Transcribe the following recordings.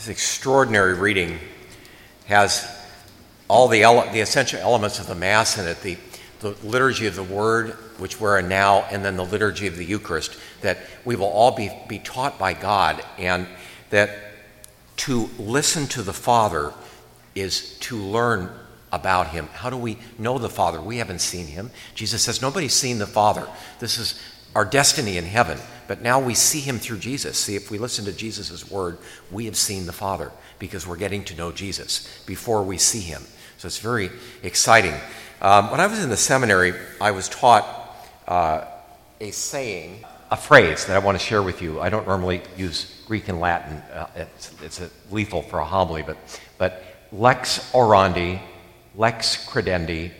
this extraordinary reading has all the, ele- the essential elements of the Mass in it the, the liturgy of the Word, which we're in now, and then the liturgy of the Eucharist, that we will all be, be taught by God, and that to listen to the Father is to learn about Him. How do we know the Father? We haven't seen Him. Jesus says, Nobody's seen the Father. This is our destiny in heaven. But now we see him through Jesus. See, if we listen to Jesus' word, we have seen the Father because we're getting to know Jesus before we see him. So it's very exciting. Um, when I was in the seminary, I was taught uh, a saying, a phrase that I want to share with you. I don't normally use Greek and Latin, uh, it's, it's lethal for a homily, but, but lex orandi, lex credendi,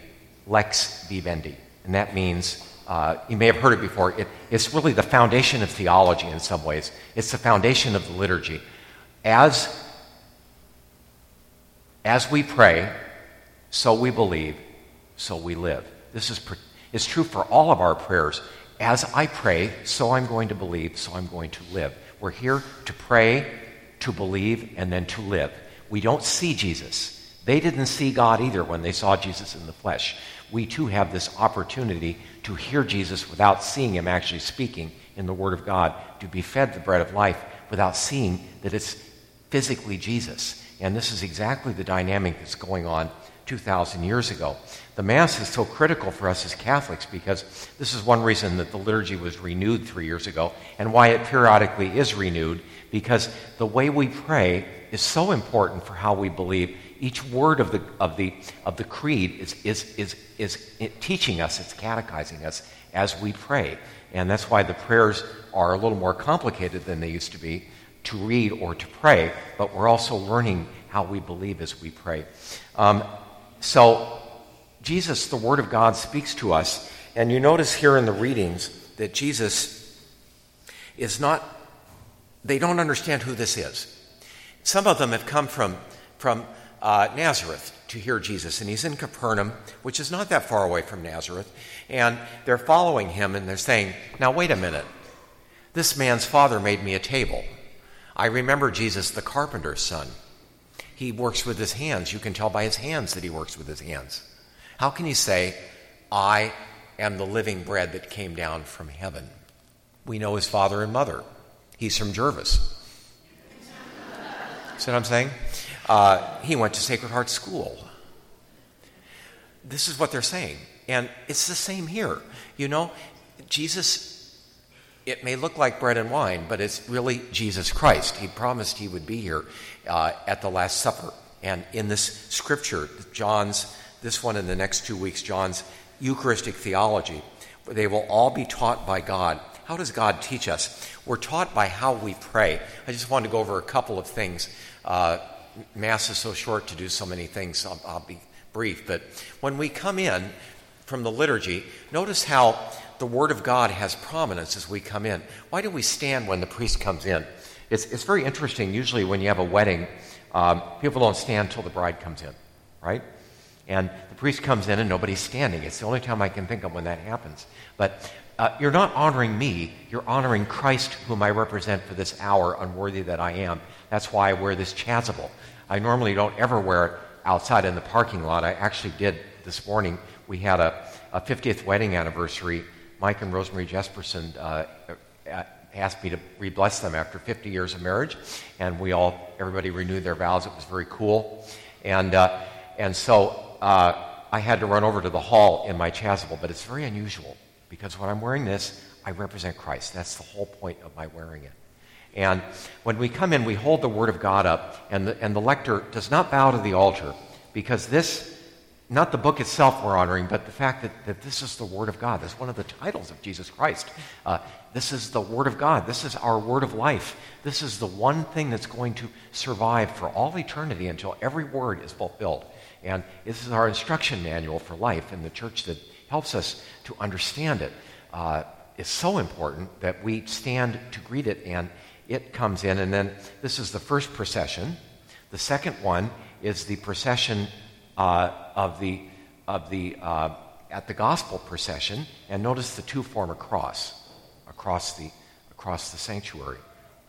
lex vivendi. And that means uh, you may have heard it before. It, it's really the foundation of theology in some ways, it's the foundation of the liturgy. As, as we pray, so we believe, so we live. This is is true for all of our prayers. As I pray, so I'm going to believe, so I'm going to live. We're here to pray, to believe, and then to live. We don't see Jesus. They didn't see God either when they saw Jesus in the flesh. We too have this opportunity to hear Jesus without seeing him actually speaking in the Word of God, to be fed the bread of life without seeing that it's physically Jesus. And this is exactly the dynamic that's going on 2,000 years ago. The Mass is so critical for us as Catholics because this is one reason that the liturgy was renewed three years ago and why it periodically is renewed because the way we pray is so important for how we believe each word of the, of the, of the creed is, is, is, is teaching us, it's catechizing us as we pray. And that's why the prayers are a little more complicated than they used to be to read or to pray, but we're also learning how we believe as we pray. Um, so, Jesus, the Word of God, speaks to us. And you notice here in the readings that Jesus is not, they don't understand who this is. Some of them have come from, from uh, Nazareth to hear Jesus, and he's in Capernaum, which is not that far away from Nazareth, and they're following him and they're saying, Now, wait a minute. This man's father made me a table. I remember Jesus, the carpenter's son. He works with his hands. You can tell by his hands that he works with his hands. How can he say, I am the living bread that came down from heaven? We know his father and mother. He's from Gervais. See what I'm saying? Uh, he went to Sacred Heart School. This is what they're saying. And it's the same here. You know, Jesus, it may look like bread and wine, but it's really Jesus Christ. He promised he would be here uh, at the Last Supper. And in this scripture, John's, this one in the next two weeks, John's Eucharistic theology, they will all be taught by God. How does God teach us? We're taught by how we pray. I just wanted to go over a couple of things. Uh, Mass is so short to do so many things, I'll, I'll be brief. But when we come in from the liturgy, notice how the Word of God has prominence as we come in. Why do we stand when the priest comes in? It's, it's very interesting. Usually, when you have a wedding, um, people don't stand until the bride comes in, right? And the priest comes in and nobody's standing. It's the only time I can think of when that happens. But uh, you're not honoring me, you're honoring Christ, whom I represent for this hour, unworthy that I am. That's why I wear this chasuble. I normally don't ever wear it outside in the parking lot. I actually did this morning. We had a, a 50th wedding anniversary. Mike and Rosemary Jesperson uh, uh, asked me to re-bless them after 50 years of marriage, and we all, everybody renewed their vows. It was very cool, and uh, and so uh, I had to run over to the hall in my chasuble, but it's very unusual because when I'm wearing this, I represent Christ. That's the whole point of my wearing it. And when we come in, we hold the Word of God up, and the, and the lector does not bow to the altar because this, not the book itself we're honoring, but the fact that, that this is the Word of God. That's one of the titles of Jesus Christ. Uh, this is the Word of God. This is our Word of life. This is the one thing that's going to survive for all eternity until every word is fulfilled. And this is our instruction manual for life in the church that helps us to understand it. Uh, it's so important that we stand to greet it and it comes in, and then this is the first procession. The second one is the procession uh, of the of the uh, at the gospel procession, and notice the two form a cross across the across the sanctuary.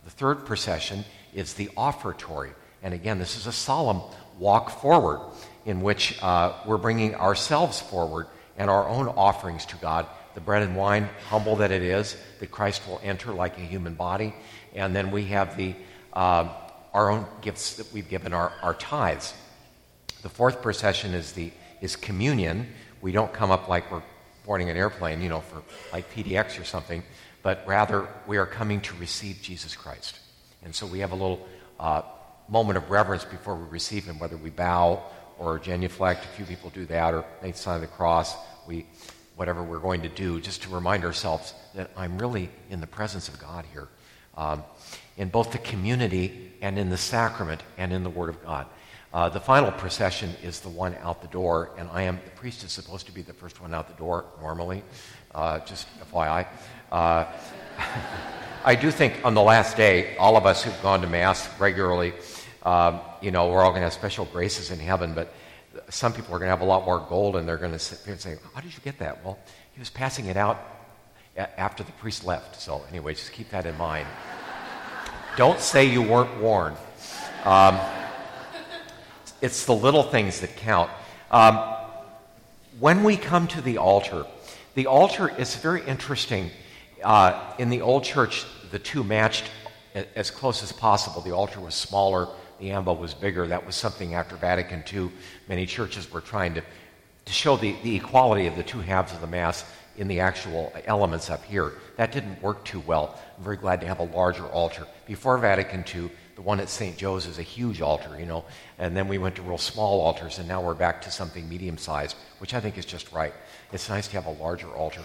The third procession is the offertory. And again, this is a solemn walk forward in which uh, we're bringing ourselves forward and our own offerings to God. The bread and wine, humble that it is, that Christ will enter like a human body. And then we have the, uh, our own gifts that we've given, our, our tithes. The fourth procession is, the, is communion. We don't come up like we're boarding an airplane, you know, for like PDX or something, but rather we are coming to receive Jesus Christ. And so we have a little uh, moment of reverence before we receive Him, whether we bow or genuflect. A few people do that, or make the sign of the cross. We, whatever we're going to do, just to remind ourselves that I'm really in the presence of God here, um, in both the community and in the sacrament and in the Word of God. Uh, the final procession is the one out the door, and I am the priest is supposed to be the first one out the door normally. Uh, just FYI. Uh, I do think on the last day, all of us who've gone to Mass regularly, um, you know, we're all going to have special graces in heaven, but some people are going to have a lot more gold, and they're going to sit there and say, How did you get that? Well, he was passing it out after the priest left. So, anyway, just keep that in mind. Don't say you weren't warned. Um, it's the little things that count. Um, when we come to the altar, the altar is very interesting. Uh, in the old church, the two matched as close as possible. The altar was smaller, the ambo was bigger. That was something after Vatican II, many churches were trying to, to show the, the equality of the two halves of the Mass in the actual elements up here. That didn't work too well. I'm very glad to have a larger altar. Before Vatican II, the one at St. Joe's is a huge altar, you know, and then we went to real small altars, and now we're back to something medium sized, which I think is just right. It's nice to have a larger altar.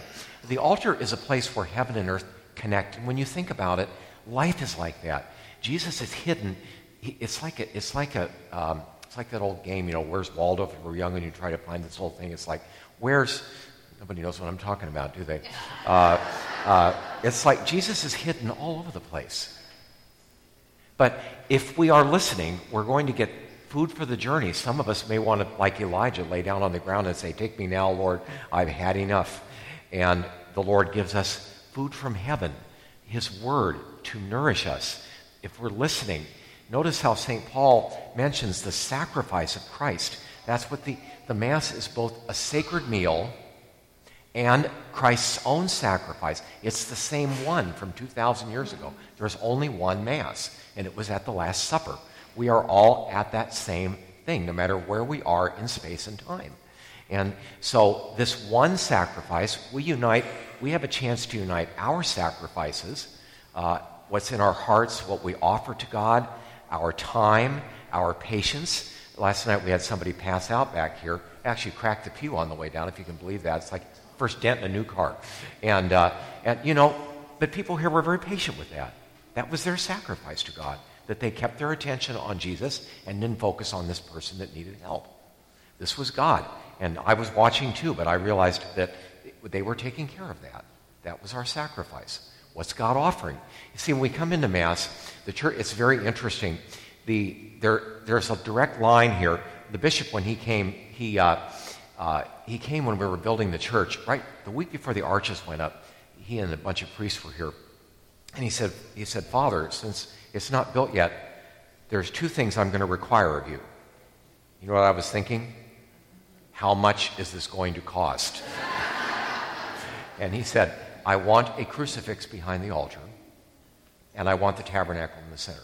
The altar is a place where heaven and earth connect, and when you think about it, life is like that. Jesus is hidden. It's like a, it's like a, um, it's like that old game, you know, where's Waldo? If we were young and you try to find this whole thing, it's like, where's Nobody knows what I'm talking about, do they? Uh, uh, it's like Jesus is hidden all over the place. But if we are listening, we're going to get food for the journey. Some of us may want to, like Elijah, lay down on the ground and say, Take me now, Lord, I've had enough. And the Lord gives us food from heaven, His word to nourish us. If we're listening, notice how St. Paul mentions the sacrifice of Christ. That's what the, the Mass is both a sacred meal and Christ's own sacrifice. It's the same one from 2,000 years ago. There's only one Mass, and it was at the Last Supper. We are all at that same thing, no matter where we are in space and time. And so, this one sacrifice, we unite, we have a chance to unite our sacrifices, uh, what's in our hearts, what we offer to God, our time, our patience. Last night we had somebody pass out back here, actually cracked the pew on the way down, if you can believe that. It's like first dent in a new car. And, uh, and, you know, but people here were very patient with that. That was their sacrifice to God, that they kept their attention on Jesus and didn't focus on this person that needed help. This was God. And I was watching too, but I realized that they were taking care of that. That was our sacrifice. What's God offering? You see, when we come into Mass, the church, it's very interesting. The, there, there's a direct line here. The bishop, when he came, he, uh, uh, he came when we were building the church, right the week before the arches went up. He and a bunch of priests were here. And he said, he said, Father, since it's not built yet, there's two things I'm going to require of you. You know what I was thinking? How much is this going to cost? and he said, I want a crucifix behind the altar, and I want the tabernacle in the center.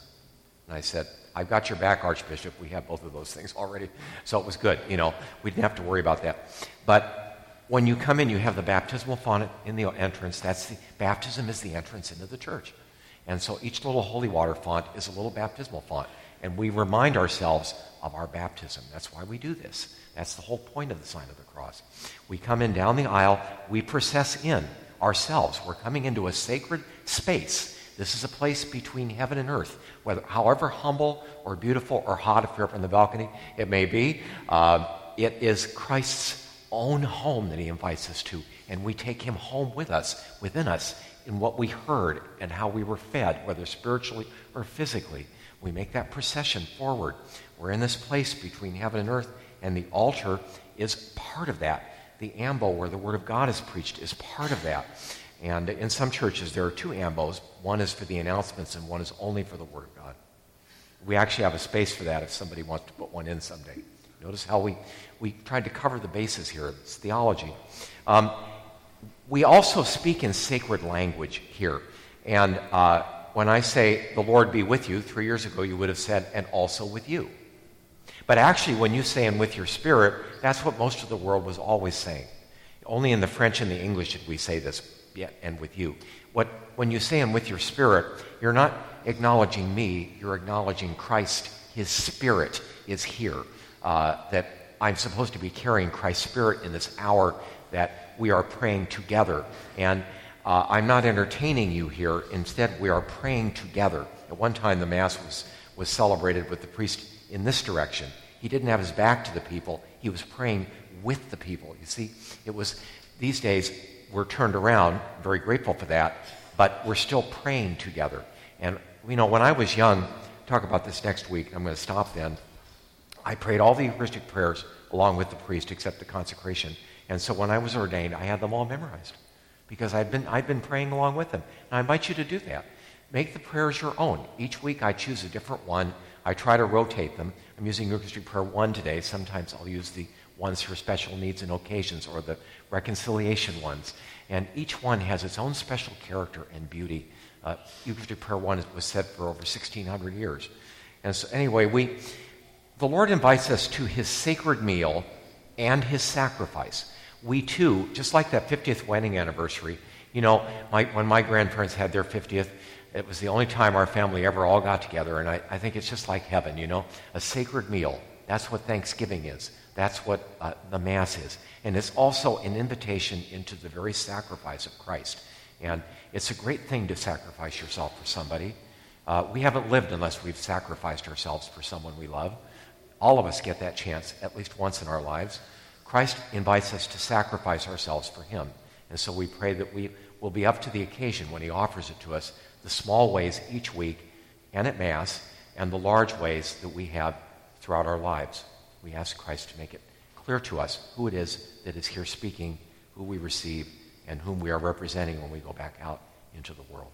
And I said, I've got your back, Archbishop. We have both of those things already. So it was good. You know, we didn't have to worry about that. But when you come in, you have the baptismal font in the entrance. That's the baptism is the entrance into the church. And so each little holy water font is a little baptismal font. And we remind ourselves of our baptism. That's why we do this. That's the whole point of the sign of the cross. We come in down the aisle, we process in ourselves. We're coming into a sacred space this is a place between heaven and earth, whether, however humble or beautiful or hot, if you're up on the balcony, it may be. Uh, it is Christ's own home that he invites us to, and we take him home with us, within us, in what we heard and how we were fed, whether spiritually or physically. We make that procession forward. We're in this place between heaven and earth, and the altar is part of that. The ambo, where the Word of God is preached, is part of that. And in some churches, there are two ambos. One is for the announcements, and one is only for the Word of God. We actually have a space for that if somebody wants to put one in someday. Notice how we, we tried to cover the bases here. It's theology. Um, we also speak in sacred language here. And uh, when I say, the Lord be with you, three years ago you would have said, and also with you. But actually, when you say, and with your spirit, that's what most of the world was always saying. Only in the French and the English did we say this, yeah, and with you. What, when you say, and with your spirit, you're not acknowledging me, you're acknowledging Christ. His spirit is here. Uh, that I'm supposed to be carrying Christ's spirit in this hour that we are praying together. And uh, I'm not entertaining you here. Instead, we are praying together. At one time, the Mass was, was celebrated with the priest in this direction. He didn't have his back to the people, he was praying with the people. You see, it was these days we're turned around, very grateful for that, but we're still praying together. And, you know, when I was young, talk about this next week, I'm going to stop then. I prayed all the Eucharistic prayers along with the priest except the consecration. And so when I was ordained, I had them all memorized because I'd been, I'd been praying along with them. And I invite you to do that. Make the prayers your own. Each week I choose a different one. I try to rotate them. I'm using Eucharistic Prayer 1 today. Sometimes I'll use the ones for special needs and occasions or the reconciliation ones. And each one has its own special character and beauty. Uh, Eucharistic Prayer 1 was said for over 1,600 years. And so, anyway, we, the Lord invites us to his sacred meal and his sacrifice. We too, just like that 50th wedding anniversary, you know, my, when my grandparents had their 50th, it was the only time our family ever all got together, and I, I think it's just like heaven, you know, a sacred meal. That's what Thanksgiving is. That's what uh, the Mass is. And it's also an invitation into the very sacrifice of Christ. And it's a great thing to sacrifice yourself for somebody. Uh, we haven't lived unless we've sacrificed ourselves for someone we love. All of us get that chance at least once in our lives. Christ invites us to sacrifice ourselves for Him. And so we pray that we will be up to the occasion when He offers it to us, the small ways each week and at Mass, and the large ways that we have throughout our lives. We ask Christ to make it clear to us who it is that is here speaking, who we receive, and whom we are representing when we go back out into the world.